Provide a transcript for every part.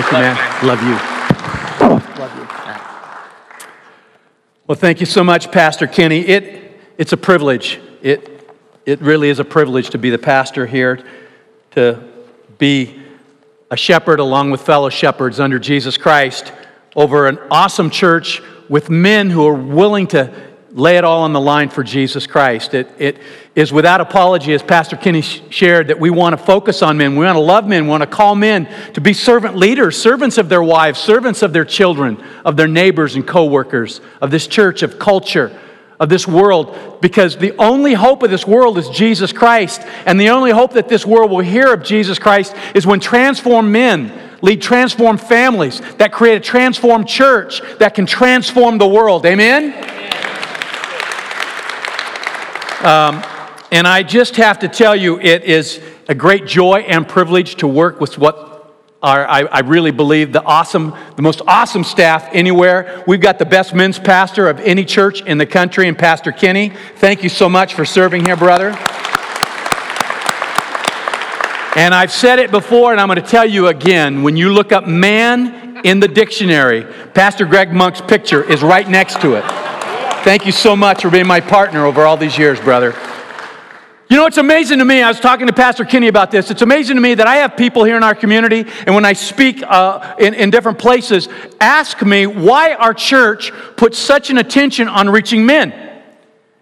Thank you, man. Love you. Love you. Well, thank you so much, Pastor Kenny. It, it's a privilege. It, it really is a privilege to be the pastor here, to be a shepherd along with fellow shepherds under Jesus Christ over an awesome church with men who are willing to lay it all on the line for Jesus Christ. It, it is without apology, as Pastor Kenny shared, that we want to focus on men. We want to love men. We want to call men to be servant leaders, servants of their wives, servants of their children, of their neighbors and co workers, of this church, of culture, of this world, because the only hope of this world is Jesus Christ. And the only hope that this world will hear of Jesus Christ is when transformed men lead transformed families that create a transformed church that can transform the world. Amen? Um, and I just have to tell you, it is a great joy and privilege to work with what are, I, I really believe, the awesome, the most awesome staff anywhere. We've got the best men's pastor of any church in the country, and Pastor Kenny. Thank you so much for serving here, brother. And I've said it before, and I'm going to tell you again. When you look up man in the dictionary, Pastor Greg Monk's picture is right next to it. Thank you so much for being my partner over all these years, brother. You know, it's amazing to me. I was talking to Pastor Kinney about this. It's amazing to me that I have people here in our community, and when I speak uh, in, in different places, ask me why our church puts such an attention on reaching men.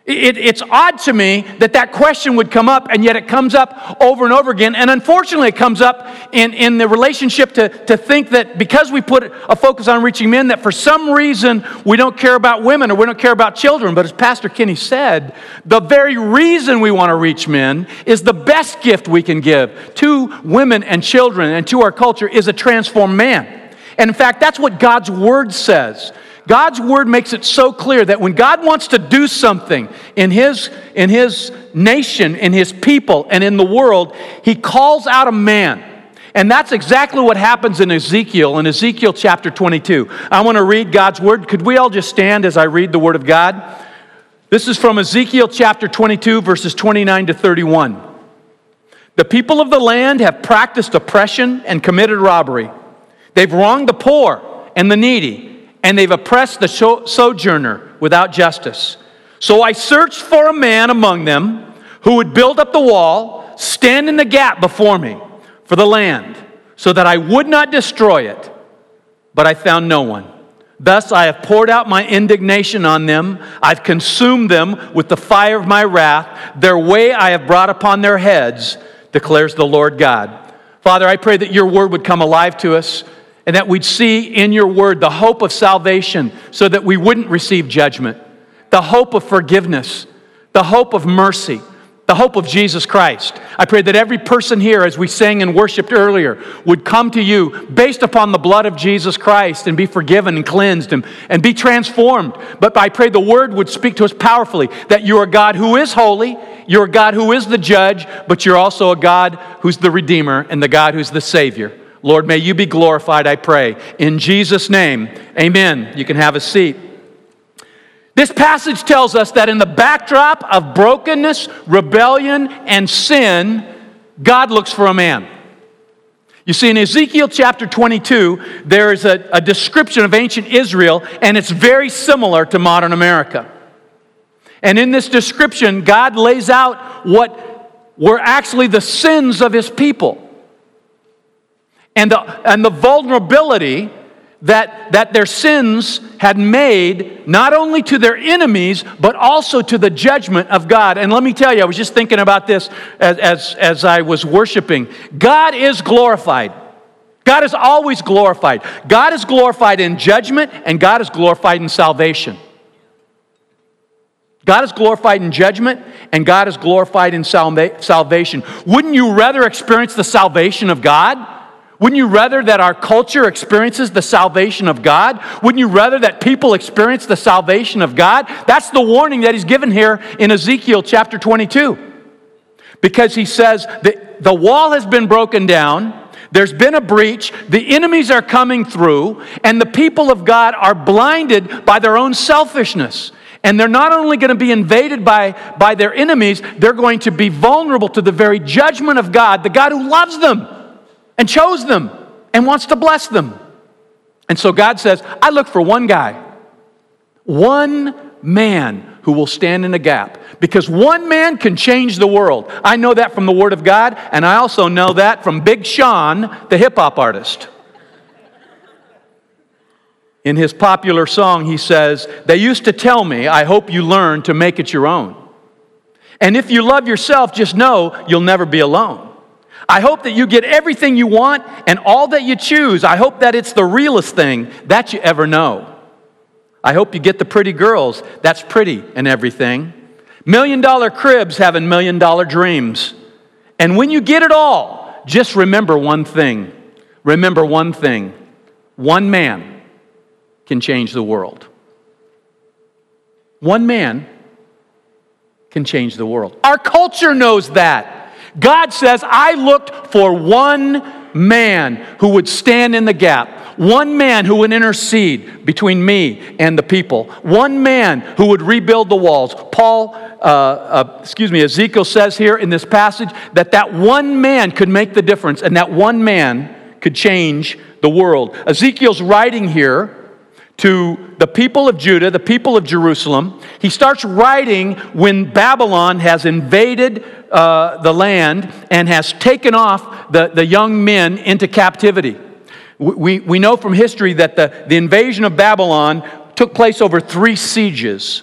It, it's odd to me that that question would come up, and yet it comes up over and over again. And unfortunately, it comes up in, in the relationship to, to think that because we put a focus on reaching men, that for some reason we don't care about women or we don't care about children. But as Pastor Kinney said, the very reason we want to reach men is the best gift we can give to women and children and to our culture is a transformed man. And in fact, that's what God's word says. God's word makes it so clear that when God wants to do something in his, in his nation, in his people, and in the world, he calls out a man. And that's exactly what happens in Ezekiel, in Ezekiel chapter 22. I want to read God's word. Could we all just stand as I read the word of God? This is from Ezekiel chapter 22, verses 29 to 31. The people of the land have practiced oppression and committed robbery. They've wronged the poor and the needy and they've oppressed the sojourner without justice. So I searched for a man among them who would build up the wall, stand in the gap before me for the land, so that I would not destroy it. But I found no one. Thus I have poured out my indignation on them. I've consumed them with the fire of my wrath. Their way I have brought upon their heads, declares the Lord God. Father, I pray that your word would come alive to us and that we'd see in your word the hope of salvation so that we wouldn't receive judgment, the hope of forgiveness, the hope of mercy, the hope of Jesus Christ. I pray that every person here, as we sang and worshiped earlier, would come to you based upon the blood of Jesus Christ and be forgiven and cleansed and, and be transformed. But I pray the word would speak to us powerfully that you're a God who is holy, you're a God who is the judge, but you're also a God who's the Redeemer and the God who's the Savior. Lord, may you be glorified, I pray. In Jesus' name, amen. You can have a seat. This passage tells us that in the backdrop of brokenness, rebellion, and sin, God looks for a man. You see, in Ezekiel chapter 22, there is a, a, description of ancient Israel, and it's very similar to modern America. And in this description, God lays out what were actually the sins of his people and the, and the vulnerability that, that their sins had made not only to their enemies, but also to the judgment of God. And let me tell you, I was just thinking about this as, as, as I was worshiping. God is glorified. God is always glorified. God is glorified in judgment, and God is glorified in salvation. God is glorified in judgment, and God is glorified in salva- salvation. Wouldn't you rather experience the salvation of God? Wouldn't you rather that our culture experiences the salvation of God? Wouldn't you rather that people experience the salvation of God? That's the warning that he's given here in Ezekiel chapter 22. Because he says that the wall has been broken down, there's been a breach, the enemies are coming through, and the people of God are blinded by their own selfishness. And they're not only going to be invaded by, by their enemies, they're going to be vulnerable to the very judgment of God, the God who loves them and chose them and wants to bless them. And so God says, I look for one guy, one man who will stand in a gap. Because one man can change the world. I know that from the Word of God, and I also know that from Big Sean, the hip hop artist. In his popular song, he says, They used to tell me, I hope you learn to make it your own. And if you love yourself, just know you'll never be alone. I hope that you get everything you want and all that you choose. I hope that it's the realest thing that you ever know. I hope you get the pretty girls. That's pretty and everything. Million dollar cribs having million dollar dreams. And when you get it all, just remember one thing. Remember one thing. One man can change the world. One man can change the world. Our culture knows that. God says, I looked for one man who would stand in the gap one man who would intercede between me and the people, one man who would rebuild the walls. Paul, uh, uh, excuse me, Ezekiel says here in this passage that that one man could make the difference and that one man could change the world. Ezekiel's writing here to the people of Judah, the people of Jerusalem. He starts writing when Babylon has invaded uh, the land and has taken off the, the young men into captivity. We, we know from history that the, the invasion of Babylon took place over three sieges.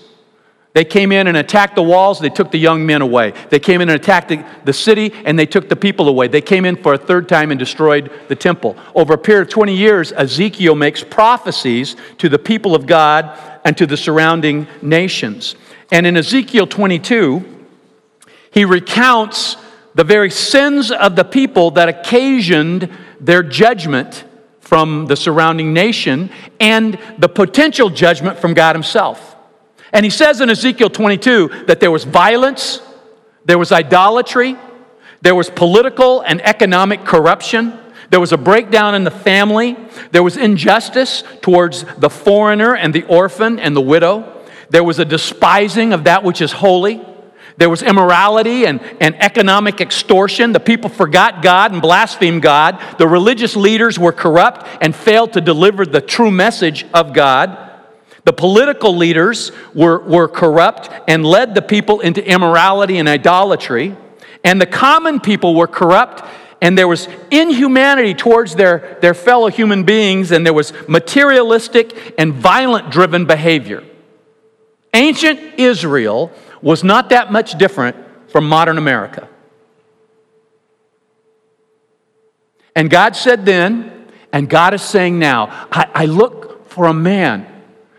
They came in and attacked the walls, they took the young men away. They came in and attacked the, the, city, and they took the people away. They came in for a third time and destroyed the temple. Over a period of 20 years, Ezekiel makes prophecies to the people of God and to the surrounding nations. And in Ezekiel 22, he recounts the very sins of the people that occasioned their judgment from the surrounding nation and the potential judgment from God Himself. And He says in Ezekiel 22 that there was violence, there was idolatry, there was political and economic corruption. There was a breakdown in the family. There was injustice towards the foreigner and the orphan and the widow. There was a despising of that which is holy. There was immorality and, and economic extortion. The people forgot God and blasphemed God. The religious leaders were corrupt and failed to deliver the true message of God. The political leaders were, were corrupt and led the people into immorality and idolatry. And the common people were corrupt and there was inhumanity towards their, their fellow human beings, and there was materialistic and violent driven behavior. Ancient Israel was not that much different from modern America. And God said then, and God is saying now, I, I, look for a man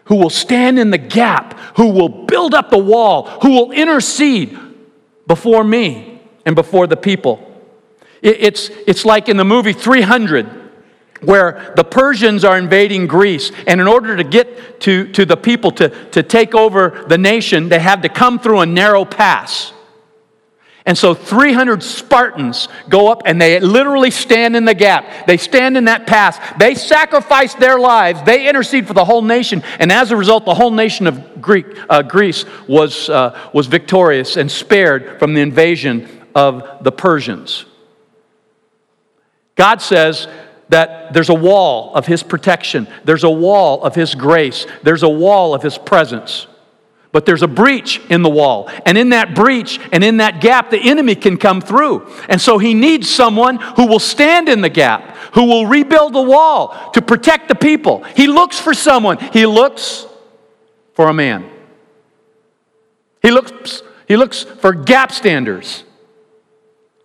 who will stand in the gap, who will build up the wall, who will intercede before me and before the people. It's, it's like in the movie 300 where the Persians are invading Greece. And in order to get to, to the people to, to take over the nation, they have to come through a narrow pass. And so 300 Spartans go up and they literally stand in the gap. They stand in that pass. They sacrifice their lives. They intercede for the whole nation. And as a result, the whole nation of Greek, uh, Greece was, uh, was victorious and spared from the invasion of the Persians. God says, that there's a wall of His protection, there's a wall of His grace, there's a wall of His presence. But there's a breach in the wall. And in that breach and in that gap, the enemy can come through. And so he needs someone who will stand in the gap, who will rebuild the wall to protect the people. He looks for someone. He looks for a man. He looks, he looks for gap standers.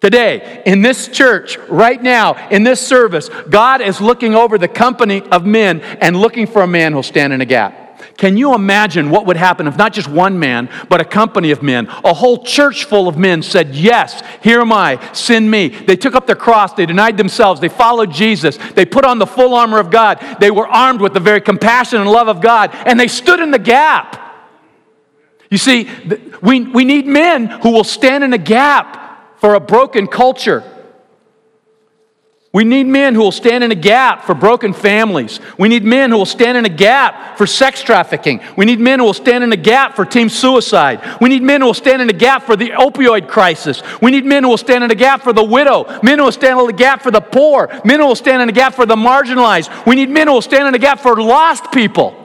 Today, in this church, right now, in this service, God is looking over the company of men and looking for a man who'll stand in a gap. Can you imagine what would happen if not just one man, but a company of men, a whole church full of men said, Yes, here am I, send me. They took up their cross, they denied themselves, they followed Jesus, they put on the full armor of God, they were armed with the very compassion and love of God, and they stood in the gap. You see, we, we need men who will stand in a gap for a broken culture. We need men who will stand in a gap for broken families. We need men who will stand in a gap for sex trafficking. We need men who will stand in a gap for teen suicide. We need men who will stand in a gap for the opioid crisis. We need men who will stand in a gap for the widow. Men who will stand in a gap for the poor. Men who will stand in a gap for the marginalized. We need men who will stand in a gap for lost people.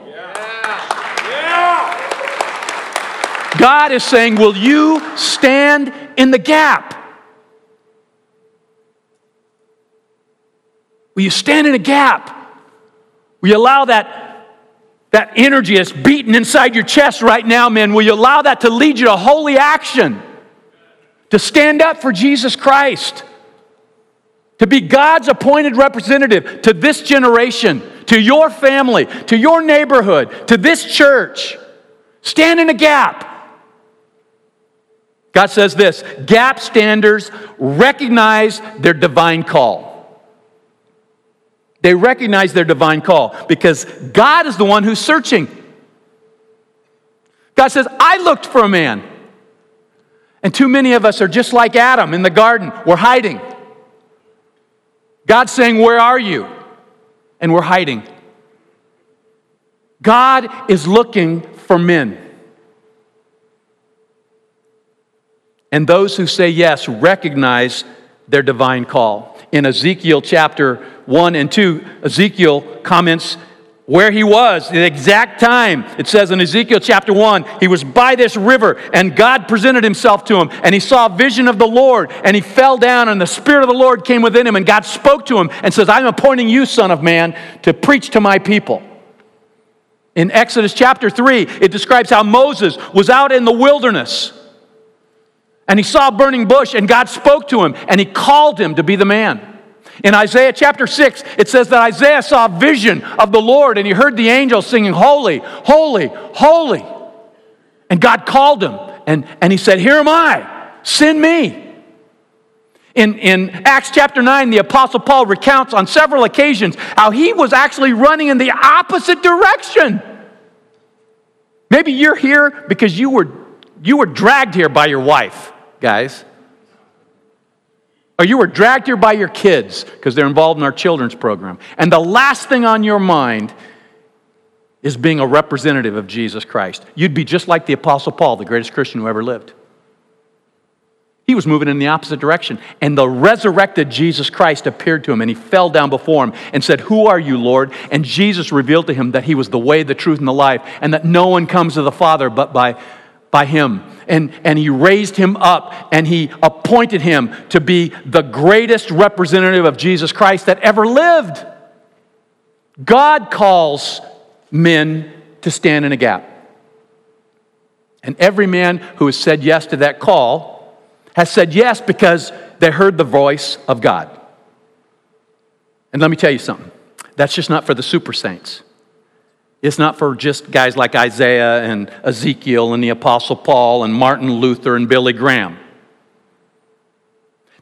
God is saying, Will you stand in the gap? Will you stand in a gap? Will you allow that, that energy that's beating inside your chest right now, man? Will you allow that to lead you to holy action? To stand up for Jesus Christ? To be God's appointed representative to this generation, to your family, to your neighborhood, to this church? Stand in a gap. God says this gap standers recognize their divine call. They recognize their divine call because God is the one who's searching. God says, I looked for a man. And too many of us are just like Adam in the garden. We're hiding. God's saying, Where are you? And we're hiding. God is looking for men. And those who say yes recognize their divine call. In Ezekiel chapter 1 and 2, Ezekiel comments where he was, the exact time. It says in Ezekiel chapter 1, he was by this river, and God presented himself to him, and he saw a vision of the Lord, and he fell down, and the Spirit of the Lord came within him, and God spoke to him and says, I'm appointing you, Son of Man, to preach to my people. In Exodus chapter 3, it describes how Moses was out in the wilderness. And he saw a burning bush, and God spoke to him, and he called him to be the man. In Isaiah chapter 6, it says that Isaiah saw a vision of the Lord, and he heard the angels singing, Holy, holy, holy. And God called him, and, and he said, Here am I, send me. In, in Acts chapter 9, the Apostle Paul recounts on several occasions how he was actually running in the opposite direction. Maybe you're here because you were, you were dragged here by your wife guys. Or you were dragged here by your kids because they're involved in our children's program. And the last thing on your mind is being a representative of Jesus Christ. You'd be just like the Apostle Paul, the greatest Christian who ever lived. He was moving in the opposite direction. And the resurrected Jesus Christ appeared to him and he fell down before him and said, Who are you, Lord? And Jesus revealed to him that he was the way, the truth, and the life, and that no one comes to the Father but by, by him and, and he raised him up and he appointed him to be the greatest representative of Jesus Christ that ever lived. God calls men to stand in a gap. And every man who has said yes to that call has said yes because they heard the voice of God. And let me tell you something that's just not for the super saints. It's not for just guys like Isaiah and Ezekiel and the Apostle Paul and Martin Luther and Billy Graham.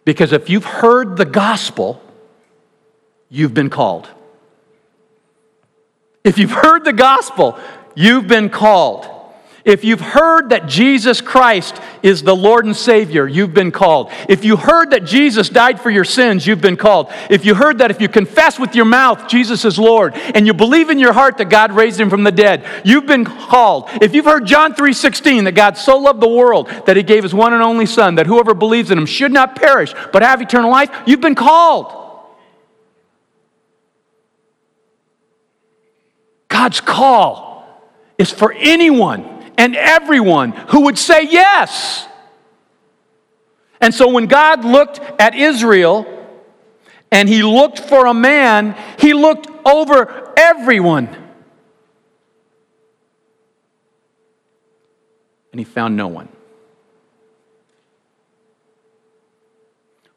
Because if you've heard the gospel, you've been called. If you've heard the gospel, you've been called. If you've heard that Jesus Christ is the Lord and Savior, you've been called. If you heard that Jesus died for your sins, you've been called. If you heard that if you confess with your mouth Jesus is Lord and you believe in your heart that God raised him from the dead, you've been called. If you've heard John 3:16 that God so loved the world that he gave his one and only son that whoever believes in him should not perish but have eternal life, you've been called. God's call is for anyone and everyone who would say yes. And so when God looked at Israel and he looked for a man, he looked over everyone. And he found no one.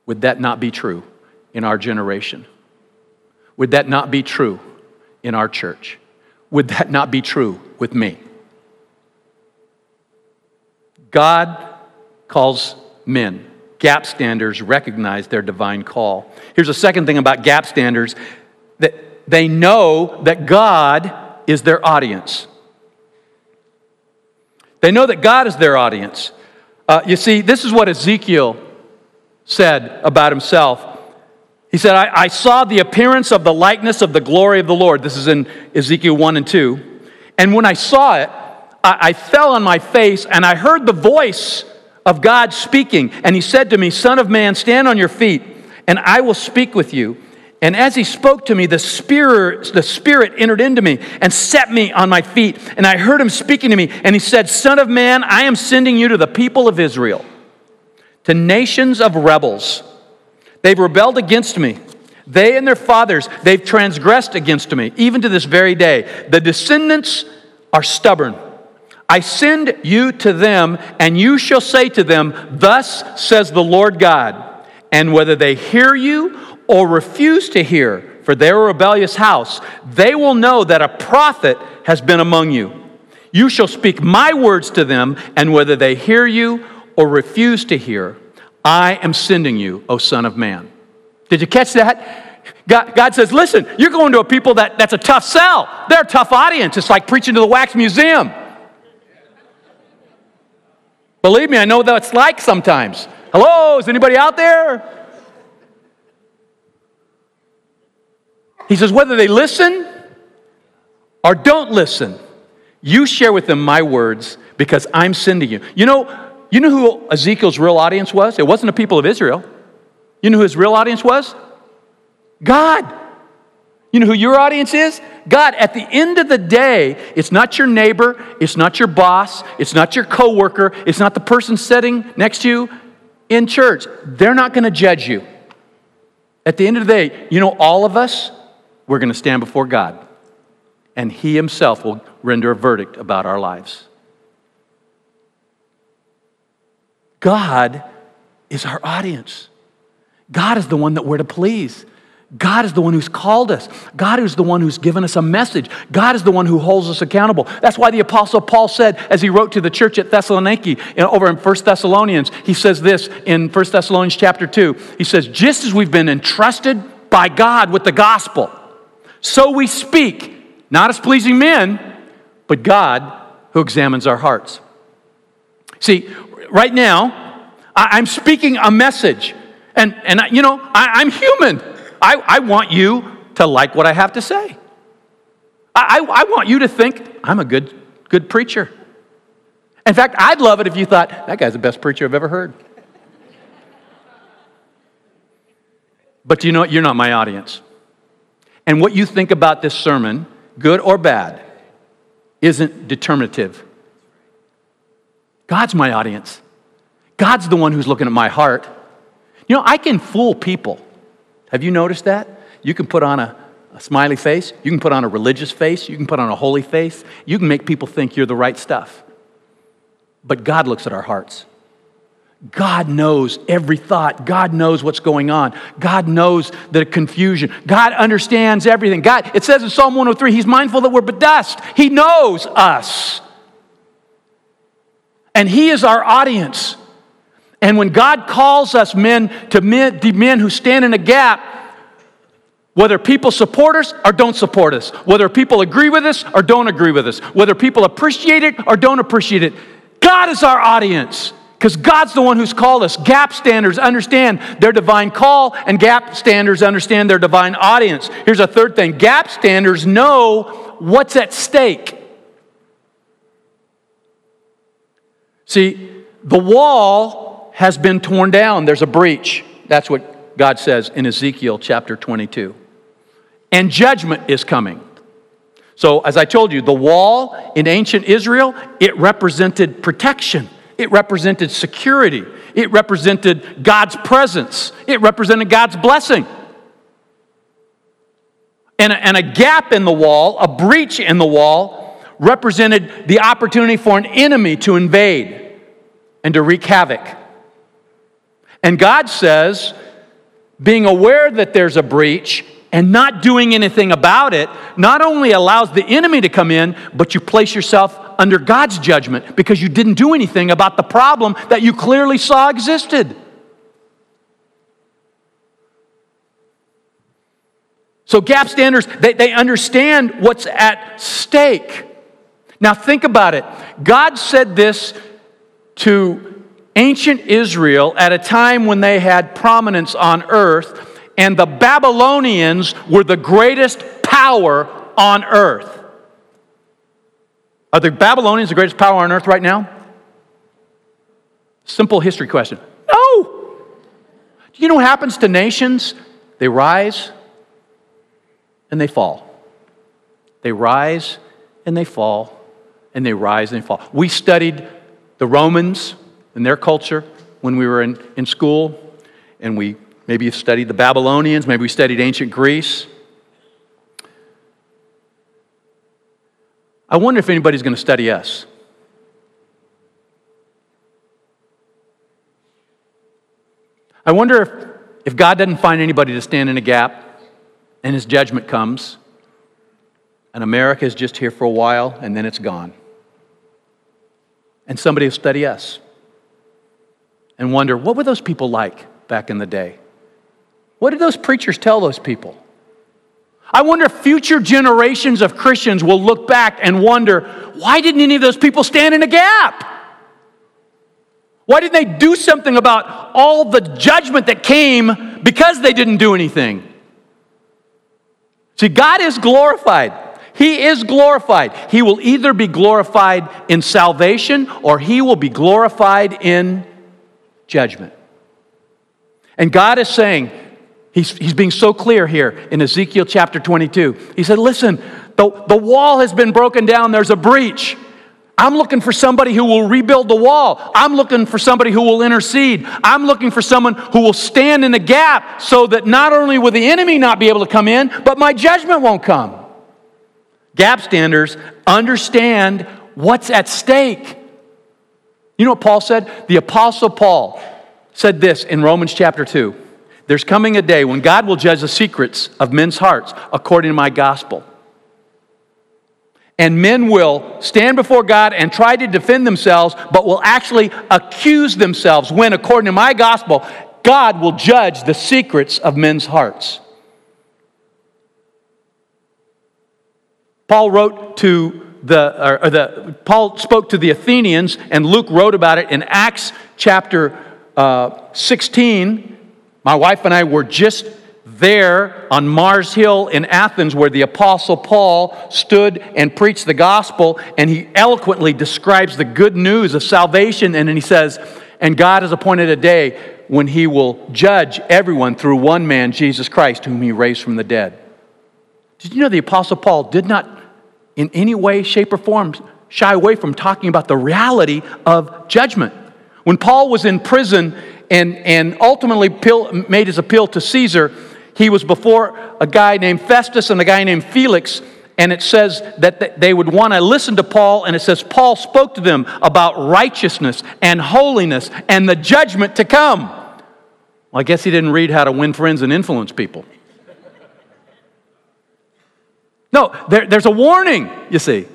Would that not be true in our generation? Would that not be true in our church? Would that not be true with me? God calls men. Gap standers recognize their divine call. Here's a second thing about gap standers that they know that God is their audience. They know that God is their audience. Uh, you see, this is what Ezekiel said about himself. He said, I, I, saw the appearance of the likeness of the glory of the Lord. This is in Ezekiel 1 and 2. And when I saw it, I, I fell on my face and I heard the voice of God speaking. And he said to me, Son of man, stand on your feet, and I will speak with you. And as he spoke to me, the spirit, the spirit entered into me and set me on my feet. And I heard him speaking to me, and he said, Son of man, I am sending you to the people of Israel, to nations of rebels. They've rebelled against me. They and their fathers, they've transgressed against me, even to this very day. The descendants are stubborn. I send you to them, and you shall say to them, Thus says the Lord God. And whether they hear you or refuse to hear, for their rebellious house, they will know that a prophet has been among you. You shall speak my words to them, and whether they hear you or refuse to hear, I am sending you, O Son of Man. Did you catch that? God, God, says, listen, you're going to a people that, that's a tough sell. They're a tough audience. It's like preaching to the wax museum. Believe me, I know what it's like sometimes. Hello, is anybody out there? He says, whether they listen or don't listen, you share with them my words because I'm sending you. You know, you know who Ezekiel's real audience was? It wasn't the people of Israel. You know who his real audience was? God. You know who your audience is? God. At the end of the day, it's not your neighbor, it's not your boss, it's not your coworker, it's not the person sitting next to you in church. They're not going to judge you. At the end of the day, you know, all of us, we're going to stand before God, and He Himself will render a verdict about our lives. God is our audience. God is the one that we're to please. God is the one who's called us. God is the one who's given us a message. God is the one who holds us accountable. That's why the Apostle Paul said, as he wrote to the church at Thessaloniki, over in 1 Thessalonians, he says this in 1 Thessalonians chapter 2. He says, Just as we've been entrusted by God with the gospel, so we speak, not as pleasing men, but God who examines our hearts. See, right now, I'm speaking a message. And, and you know, I, am human. I, I want you to like what I have to say. I, I, I want you to think I'm a good, good preacher. In fact, I'd love it if you thought, that guy's the best preacher I've ever heard. But you know what? You're not my audience. And what you think about this sermon, good or bad, isn't determinative. God's my audience. God's the one who's looking at my heart. You know, I can fool people. Have you noticed that? You can put on a, a, smiley face, you can put on a religious face, you can put on a holy face, you can make people think you're the right stuff. But God looks at our hearts. God knows every thought. God knows what's going on. God knows the confusion. God understands everything. God, it says in Psalm 103, He's mindful that we're but dust. He knows us. And He is our audience. And when God calls us men to men, the men who stand in a gap, whether people support us or don't support us, whether people agree with us or don't agree with us, whether people appreciate it or don't appreciate it, God is our audience. Because God's the one who's called us. Gap standers understand their divine call, and gap standers understand their divine audience. Here's a third thing gap standers know what's at stake. See, the wall has been torn down, there's a breach. That's what God says in Ezekiel chapter 22. And judgment is coming. So, as I told you, the wall in ancient Israel, it represented protection. It represented security. It represented God's presence. It represented God's blessing. And a, and a gap in the wall, a breach in the wall, represented the opportunity for an enemy to invade and to wreak havoc. And God says, being aware that there's a breach and not doing anything about it not only allows the enemy to come in, but you place yourself under God's judgment because you didn't do anything about the problem that you clearly saw existed. So, gap standers, they, they understand what's at stake. Now, think about it. God said this to ancient Israel at a time when they had prominence on earth and the Babylonians were the greatest power on earth. Are the Babylonians the greatest power on earth right now? Simple history question. No. Do you know what happens to nations? They rise and they fall. They rise and they fall, and they rise and they fall. We studied the Romans and their culture when we were in, in school, and we maybe studied the Babylonians, maybe we studied ancient Greece. I wonder if anybody's going to study us. I wonder if, if God doesn't find anybody to stand in a gap and his judgment comes, and America is just here for a while and then it's gone. And somebody will study us and wonder what were those people like back in the day? What did those preachers tell those people? I wonder if future generations of Christians will look back and wonder why didn't any of those people stand in a gap? Why didn't they do something about all the judgment that came because they didn't do anything? See, God is glorified. He is glorified. He will either be glorified in salvation or he will be glorified in judgment. And God is saying, He's, he's being so clear here in Ezekiel chapter 22. He said, Listen, the, the wall has been broken down, there's a breach. I'm looking for somebody who will rebuild the wall. I'm looking for somebody who will intercede. I'm looking for someone who will stand in the gap so that not only will the enemy not be able to come in, but my judgment won't come. Gap standers understand what's at stake. You know what Paul said? The Apostle Paul said this in Romans chapter 2 There's coming a day when God will judge the secrets of men's hearts according to my gospel. And men will stand before God and try to defend themselves, but will actually accuse themselves when, according to my gospel, God will judge the secrets of men's hearts. Paul wrote to the, or, the Paul spoke to the Athenians, and Luke wrote about it in Acts chapter uh, 16. My wife and I were just there on Mars Hill in Athens, where the Apostle Paul stood and preached the gospel, and he eloquently describes the good news of salvation. And then he says, And God has appointed a day when he will judge everyone through one man, Jesus Christ, whom he raised from the dead. Did you know the Apostle Paul did not, in any way, shape, or form, shy away from talking about the reality of judgment? When Paul was in prison and, and ultimately made his appeal to Caesar, he was before a guy named Festus and a guy named Felix, and it says that they would want to listen to Paul, and it says Paul spoke to them about righteousness and holiness and the judgment to come. Well, I guess he didn't read how to win friends and influence people. No, there, there's a warning, you see.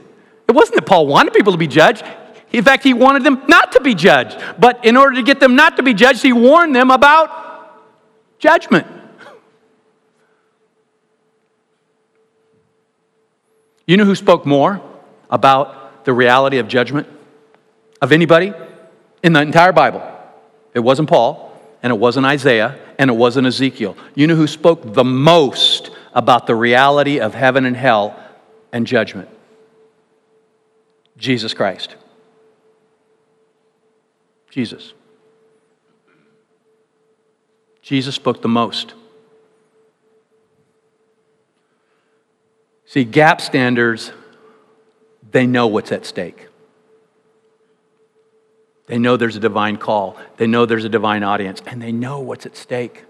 It wasn't that Paul wanted people to be judged. In fact, he wanted them not to be judged. But in order to get them not to be judged, he warned them about judgment. You know who spoke more about the reality of judgment of anybody in the entire Bible? It wasn't Paul, and it wasn't Isaiah, and it wasn't Ezekiel. You know who spoke the most about the reality of heaven and hell and judgment? Jesus Christ. Jesus. Jesus spoke the most. See, gap standers, they know what's at stake. They know there's a divine call, they know there's a divine audience, and they know what's at stake.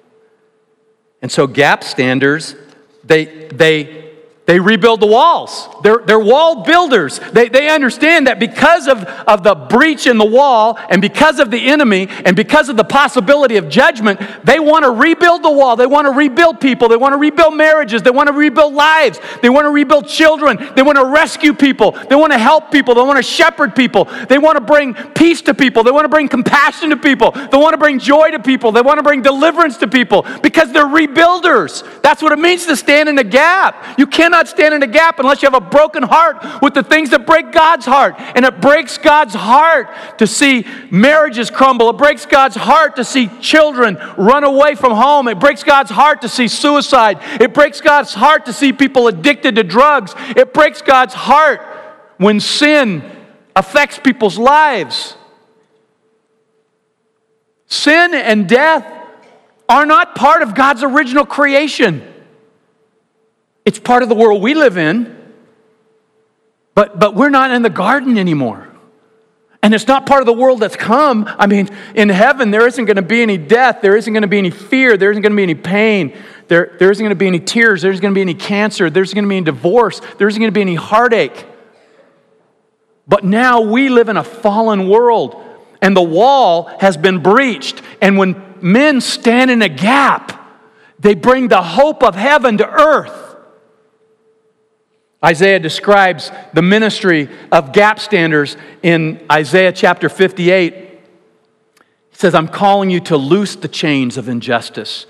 And so, gap standers, they, they they rebuild the walls. They're, they're wall builders. They, they understand that because of, of the breach in the wall and because of the enemy and because of the possibility of judgment, they want to rebuild the wall. They want to rebuild people. They want to rebuild marriages. They want to rebuild lives. They want to rebuild children. They want to rescue people. They want to help people. They want to shepherd people. They want to bring peace to people. They want to bring compassion to people. They want to bring joy to people. They want to bring deliverance to people because they're rebuilders. That's what it means to stand in the gap. You can't cannot stand in a gap unless you have a broken heart with the things that break God's heart. And it breaks God's heart to see marriages crumble. It breaks God's heart to see children run away from home. It breaks God's heart to see suicide. It breaks God's heart to see people addicted to drugs. It breaks God's heart when sin affects people's lives. Sin and death are not part of God's original creation. It's part of the world we live in, but, but we're not in the garden anymore. And it's not part of the world that's come. I mean, in heaven, there isn't going to be any death. There isn't going to be any fear. There isn't going to be any pain. There, there isn't going to be any tears. There isn't going to be any cancer. There isn't going to be any divorce. There isn't going to be any heartache. But now we live in a fallen world, and the wall has been breached. And when men stand in a gap, they bring the hope of heaven to earth. Isaiah describes the ministry of gap standers in Isaiah chapter 58. He says, I'm calling you to loose the chains of injustice,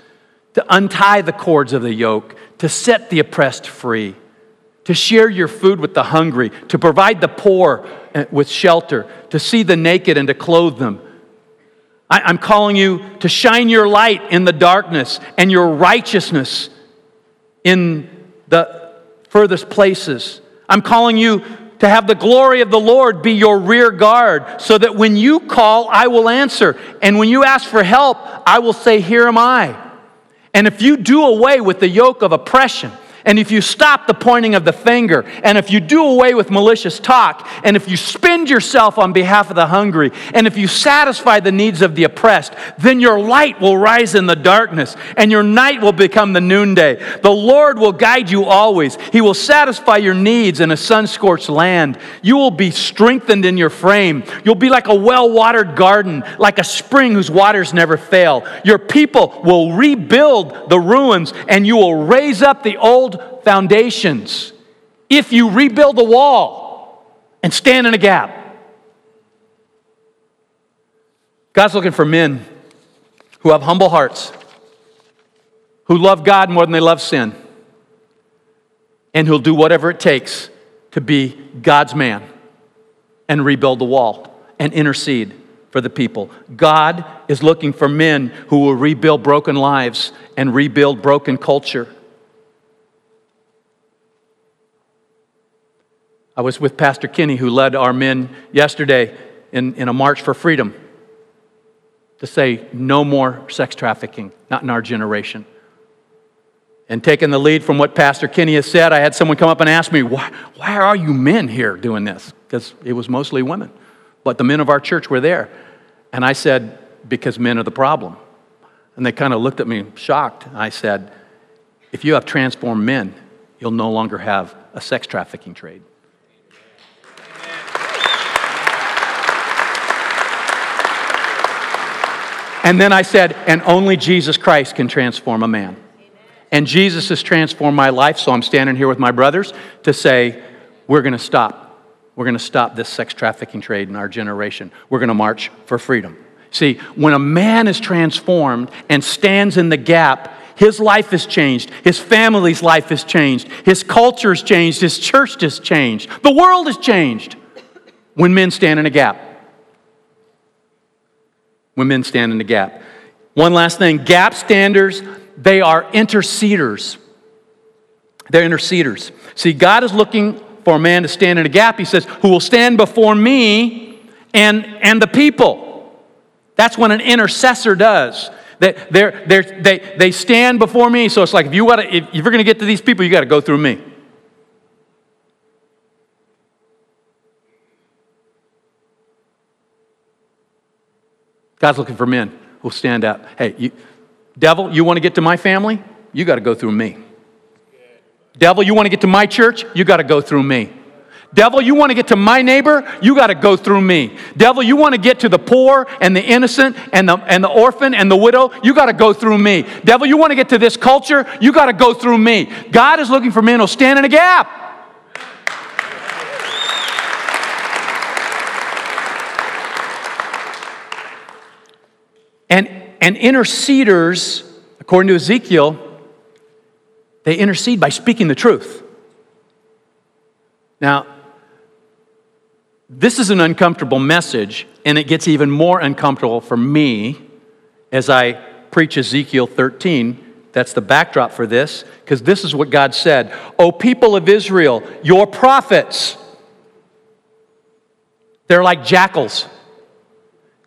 to untie the cords of the yoke, to set the oppressed free, to share your food with the hungry, to provide the poor uh, with shelter, to see the naked and to clothe them I, am calling you to shine your light in the darkness and your righteousness in the furthest places. I'm calling you to have the glory of the Lord be your rear guard, so that when you call, I will answer. And when you ask for help, I will say, Here am I. And if you do away with the yoke of oppression, and if you stop the pointing of the finger, and if you do away with malicious talk, and if you spend yourself on behalf of the hungry, and if you satisfy the needs of the oppressed, then your light will rise in the darkness, and your night will become the noonday. The Lord will guide you always. He will satisfy your needs in a sun scorched land. You will be strengthened in your frame. You'll be like a well watered garden, like a spring whose waters never fail. Your people will rebuild the ruins, and you will raise up the old foundations if you rebuild the wall and stand in a gap. God's looking for men who have humble hearts, who love God more than they love sin, and who'll do whatever it takes to be God's man and rebuild the wall and intercede for the people. God is looking for men who will rebuild broken lives and rebuild broken culture. I was with Pastor Kinney, who led our men yesterday in, in a march for freedom to say no more sex trafficking, not in our generation. And taking the lead from what Pastor Kinney has said, I had someone come up and ask me, Why, why are you men here doing this? Because it was mostly women. But the men of our church were there. And I said, Because men are the problem. And they kind of looked at me shocked. I said, If you have transformed men, you'll no longer have a sex trafficking trade. And then I said, and only Jesus Christ can transform a man. And Jesus has transformed my life, so I'm standing here with my brothers to say, we're going to stop. We're going to stop this sex trafficking trade in our generation. We're going to march for freedom. See, when a man is transformed and stands in the gap, his life is changed. His family's life is changed. His culture has changed. His church has changed. The world has changed when men stand in a gap when men stand in the gap. One last thing gap standers, they are interceders. They're interceders. See, God is looking for a man to stand in a gap. He says, Who will stand before me and, and the people. That's what an intercessor does. They, they're, they're, they, they stand before me. So it's like if, you gotta, if you're going to get to these people, you got to go through me. God's looking for men who'll stand up. Hey, you, devil, you want to get to my family? You got to go through me. Devil, you want to get to my church? You got to go through me. Devil, you want to get to my neighbor? You got to go through me. Devil, you want to get to the poor and the innocent and the, and the orphan and the widow? You got to go through me. Devil, you want to get to this culture? You got to go through me. God is looking for men who'll stand in a gap. And, and interceders, according to Ezekiel, they intercede by speaking the truth. Now, this is an uncomfortable message, and it gets even more uncomfortable for me as I preach Ezekiel 13. That's the backdrop for this, because this is what God said O people of Israel, your prophets, they're like jackals.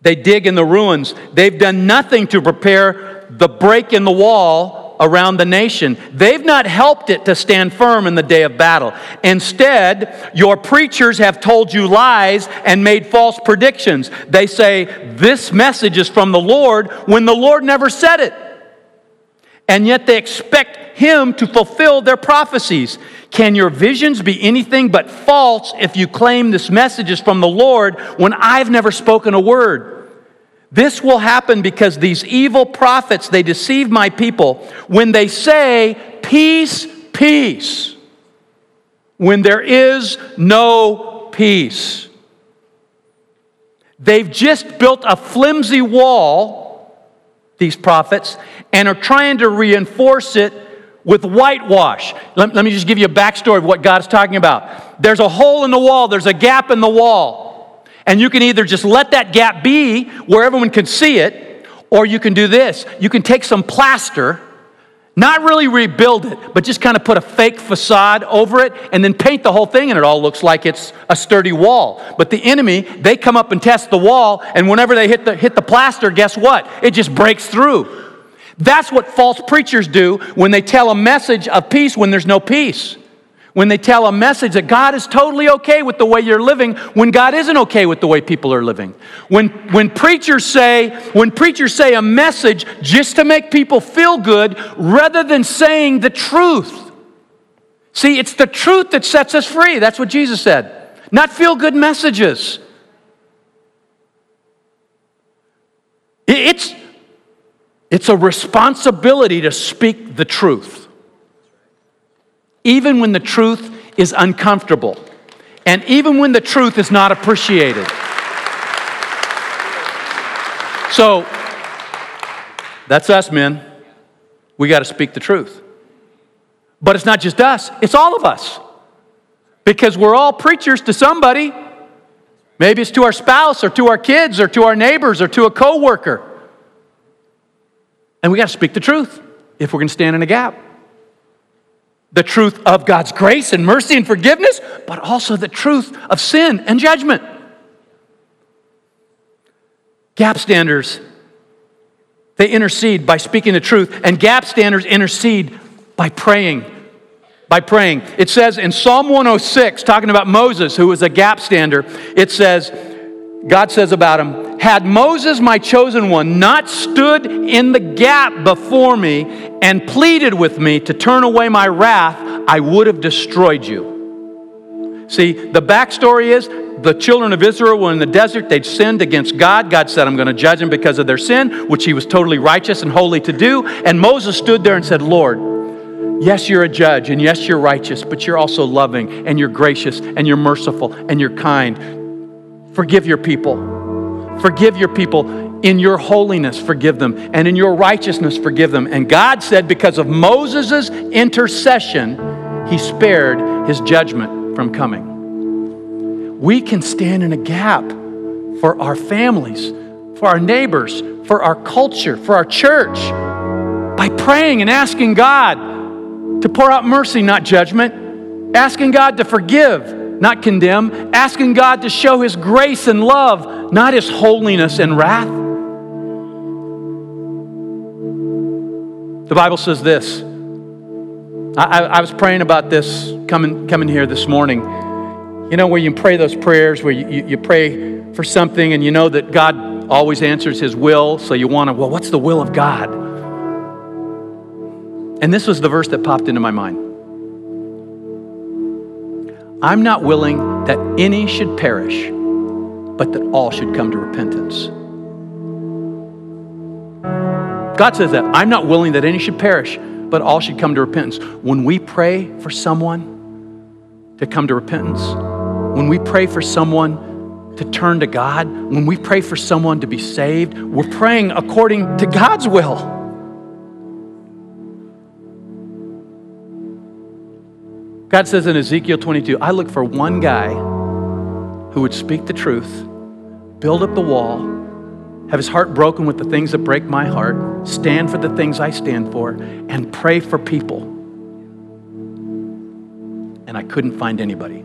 They dig in the ruins. They've done nothing to prepare the break in the wall around the nation. They've not helped it to stand firm in the day of battle. Instead, your preachers have told you lies and made false predictions. They say, This message is from the Lord when the Lord never said it. And yet they expect Him to fulfill their prophecies. Can your visions be anything but false if you claim this message is from the Lord when I've never spoken a word? This will happen because these evil prophets, they deceive my people when they say, Peace, peace, when there is no peace. They've just built a flimsy wall, these prophets, and are trying to reinforce it with whitewash. Let, let, me just give you a backstory of what God's talking about. There's a hole in the wall, there's a gap in the wall. And you can either just let that gap be where everyone can see it, or you can do this. You can take some plaster, not really rebuild it, but just kind of put a fake facade over it and then paint the whole thing, and it all looks like it's a sturdy wall. But the enemy, they come up and test the wall, and whenever they hit the, hit the plaster, guess what? It just breaks through. That's what false preachers do when they tell a message of peace when there's no peace when they tell a message that God is totally okay with the way you're living when God isn't okay with the way people are living. When, when preachers say, when preachers say a message just to make people feel good rather than saying the truth. See, it's the truth that sets us free. That's what Jesus said. Not feel good messages. It's, it's a responsibility to speak the truth even when the truth is uncomfortable, and even when the truth is not appreciated. So, that's us, men. We got to speak the truth. But it's not just us, it's all of us. Because we're all preachers to somebody. Maybe it's to our spouse or to our kids or to our neighbors or to a coworker. And we got to speak the truth if we're going to stand in a gap the truth of God's grace and mercy and forgiveness, but also the truth of sin and judgment. Gap standers, they intercede by speaking the truth, and gap standers intercede by praying. By praying. It says in Psalm 106, talking about Moses, who was a gap stander, it says, God says about him, Had Moses, my chosen one, not stood in the gap before me and pleaded with me to turn away my wrath, I would have destroyed you. See, the backstory is the children of Israel were in the desert. They'd sinned against God. God said, I'm going to judge them because of their sin, which he was totally righteous and holy to do. And Moses stood there and said, Lord, yes, you're a judge, and yes, you're righteous, but you're also loving, and you're gracious, and you're merciful, and you're kind. Forgive your people. Forgive your people. In your holiness, forgive them. And in your righteousness, forgive them. And God said, because of Moses' intercession, he spared his judgment from coming. We can stand in a gap for our families, for our neighbors, for our culture, for our church by praying and asking God to pour out mercy, not judgment, asking God to forgive not condemn, asking God to show His grace and love, not His holiness and wrath. The Bible says this. I, I, was praying about this coming, coming here this morning. You know, where you pray those prayers, where you, you, you pray for something and you know that God always answers His will, so you want to, well, what's the will of God? And this was the verse that popped into my mind. I'm not willing that any should perish, but that all should come to repentance. God says that. I'm not willing that any should perish, but all should come to repentance. When we pray for someone to come to repentance, when we pray for someone to turn to God, when we pray for someone to be saved, we're praying according to God's will. God says in Ezekiel 22, I look for one guy who would speak the truth, build up the wall, have his heart broken with the things that break my heart, stand for the things I stand for, and pray for people. And I couldn't find anybody.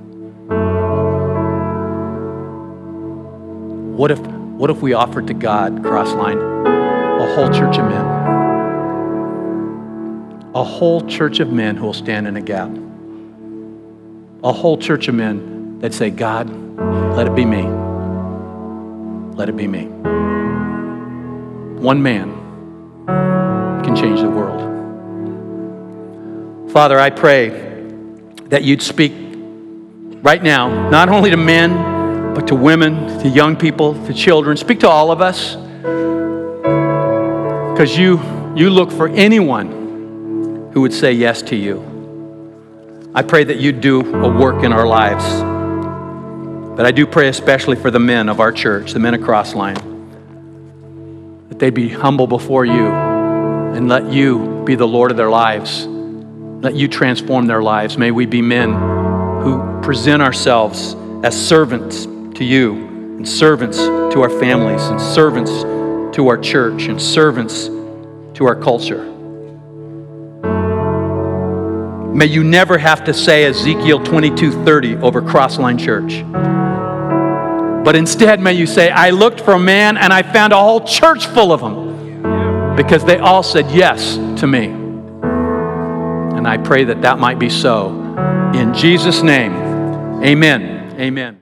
What if, what if we offered to God, Crossline, a whole church of men? A whole church of men who will stand in a gap. A whole church of men that say, God, let it be me. Let it be me. One man can change the world. Father, I pray that you'd speak right now, not only to men, but to women, to young people, to children. Speak to all of us. Because you, you look for anyone who would say yes to you. I pray that you do a work in our lives. But I do pray especially for the men of our church, the men across line, that they be humble before you and let you be the Lord of their lives. Let you transform their lives. May we be men who present ourselves as servants to you and servants to our families and servants to our church and servants to our culture. May you never have to say Ezekiel 22:30 over Crossline Church. But instead, may you say, I looked for a man and I found a whole church full of them because they all said yes to me. And I pray that that might be so. In Jesus' name, amen. Amen.